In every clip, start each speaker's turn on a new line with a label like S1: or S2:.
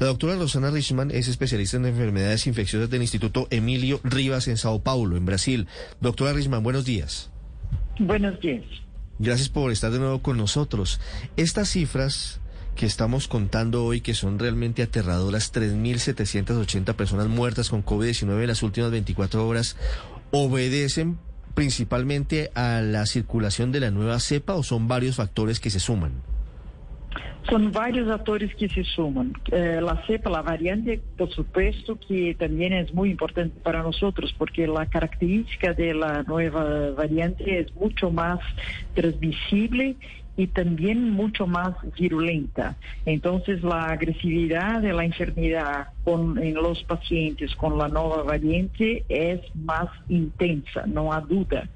S1: La doctora Rosana Richman es especialista en enfermedades infecciosas del Instituto Emilio Rivas en Sao Paulo, en Brasil. Doctora Richman, buenos días.
S2: Buenos días.
S1: Gracias por estar de nuevo con nosotros. Estas cifras que estamos contando hoy, que son realmente aterradoras, 3.780 personas muertas con COVID-19 en las últimas 24 horas, obedecen principalmente a la circulación de la nueva cepa o son varios factores que se suman?
S2: Son varios actores que se suman. Eh, la cepa, la variante, por supuesto que también es muy importante para nosotros porque la característica de la nueva variante es mucho más transmisible y también mucho más virulenta. Entonces, la agresividad de la enfermedad con, en los pacientes con la nueva variante es más intensa, no hay duda.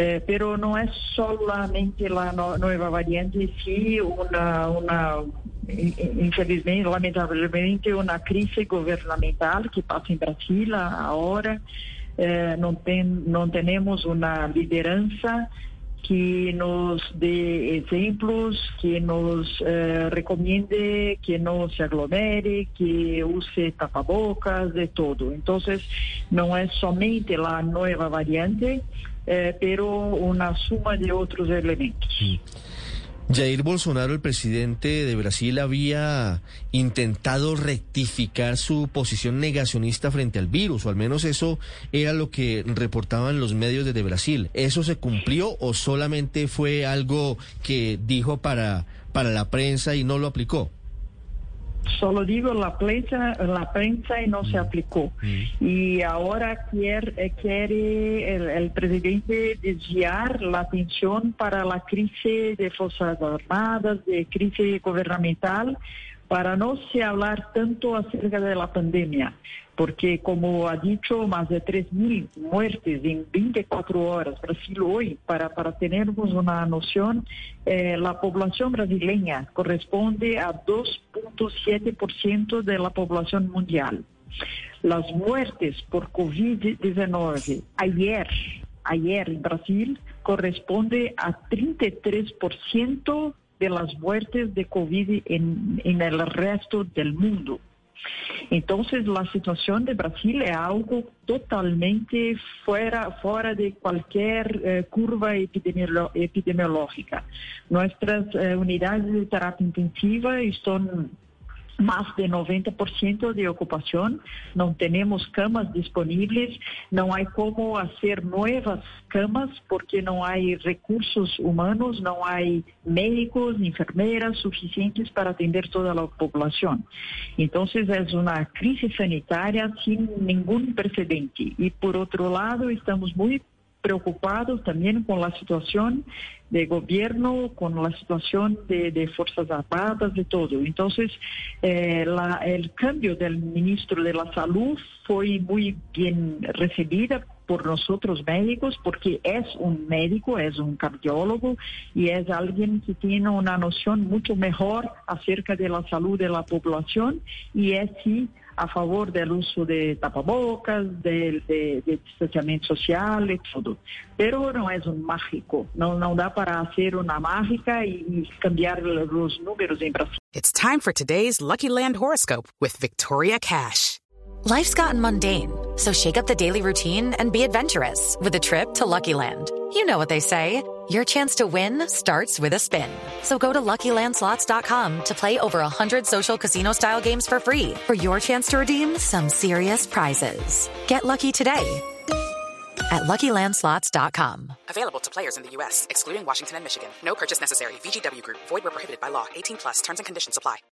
S2: Eh, pero no es solamente la nueva variante, sí una, infelizmente, lamentablemente, una crisis gubernamental que pasa en Brasil ahora. Eh, no tenemos una lideranza que nos dé ejemplos, que nos eh, recomiende que no se aglomere, que use tapabocas, de todo. Entonces, no es solamente la nueva variante, eh, pero una suma de otros elementos.
S1: Jair Bolsonaro, el presidente de Brasil, había intentado rectificar su posición negacionista frente al virus, o al menos eso era lo que reportaban los medios desde Brasil. ¿Eso se cumplió o solamente fue algo que dijo para, para la prensa y no lo aplicó?
S2: Solo digo la prensa, la prensa y no se mm. aplicó. Mm. Y ahora quiere, eh, quiere el, presidente desviar la atención para la crisis de Fuerzas Armadas, de crisis gubernamental, para no se hablar tanto acerca de la pandemia porque como ha dicho, más de 3.000 muertes en 24 horas. Brasil hoy, para, para tenermos una noción, eh, la población brasileña corresponde a 2.7% de la población mundial. Las muertes por COVID-19 ayer, ayer en Brasil, corresponde a 33% de las muertes de COVID en, en el resto del mundo. Entonces, la situación de Brasil es algo totalmente fuera, fuera de cualquier eh, curva epidemiológica. Nuestras eh, unidades de terapia intensiva están más de 90% de ocupación, no tenemos camas disponibles, no hay cómo hacer nuevas camas porque no hay recursos humanos, no hay médicos enfermeras suficientes para atender toda la población. Entonces es una crisis sanitaria sin ningún precedente. Y por otro lado, estamos muy preocupados también con la situación de gobierno, con la situación de, Fuerzas Armadas, de todo. Entonces, eh, el cambio del ministro de la Salud fue muy bien recibida por nosotros médicos, porque es un médico, es un cardiólogo y es alguien que tiene una noción mucho mejor acerca de la salud de la población y es sí a favor del uso de tapabocas, de, de, de distanciamiento social y todo. Pero no es un mágico, no, no da para hacer una mágica y cambiar los números en Brasil.
S3: It's time for today's Lucky Land horoscope with Victoria Cash.
S4: Life's gotten mundane, so shake up the daily routine and be adventurous with a trip to Lucky Land. You know what they say. Your chance to win starts with a spin. So go to LuckyLandSlots.com to play over 100 social casino-style games for free for your chance to redeem some serious prizes. Get lucky today at LuckyLandSlots.com.
S3: Available to players in the U.S., excluding Washington and Michigan. No purchase necessary. VGW Group. Void where prohibited by law. 18 plus. Terms and conditions apply.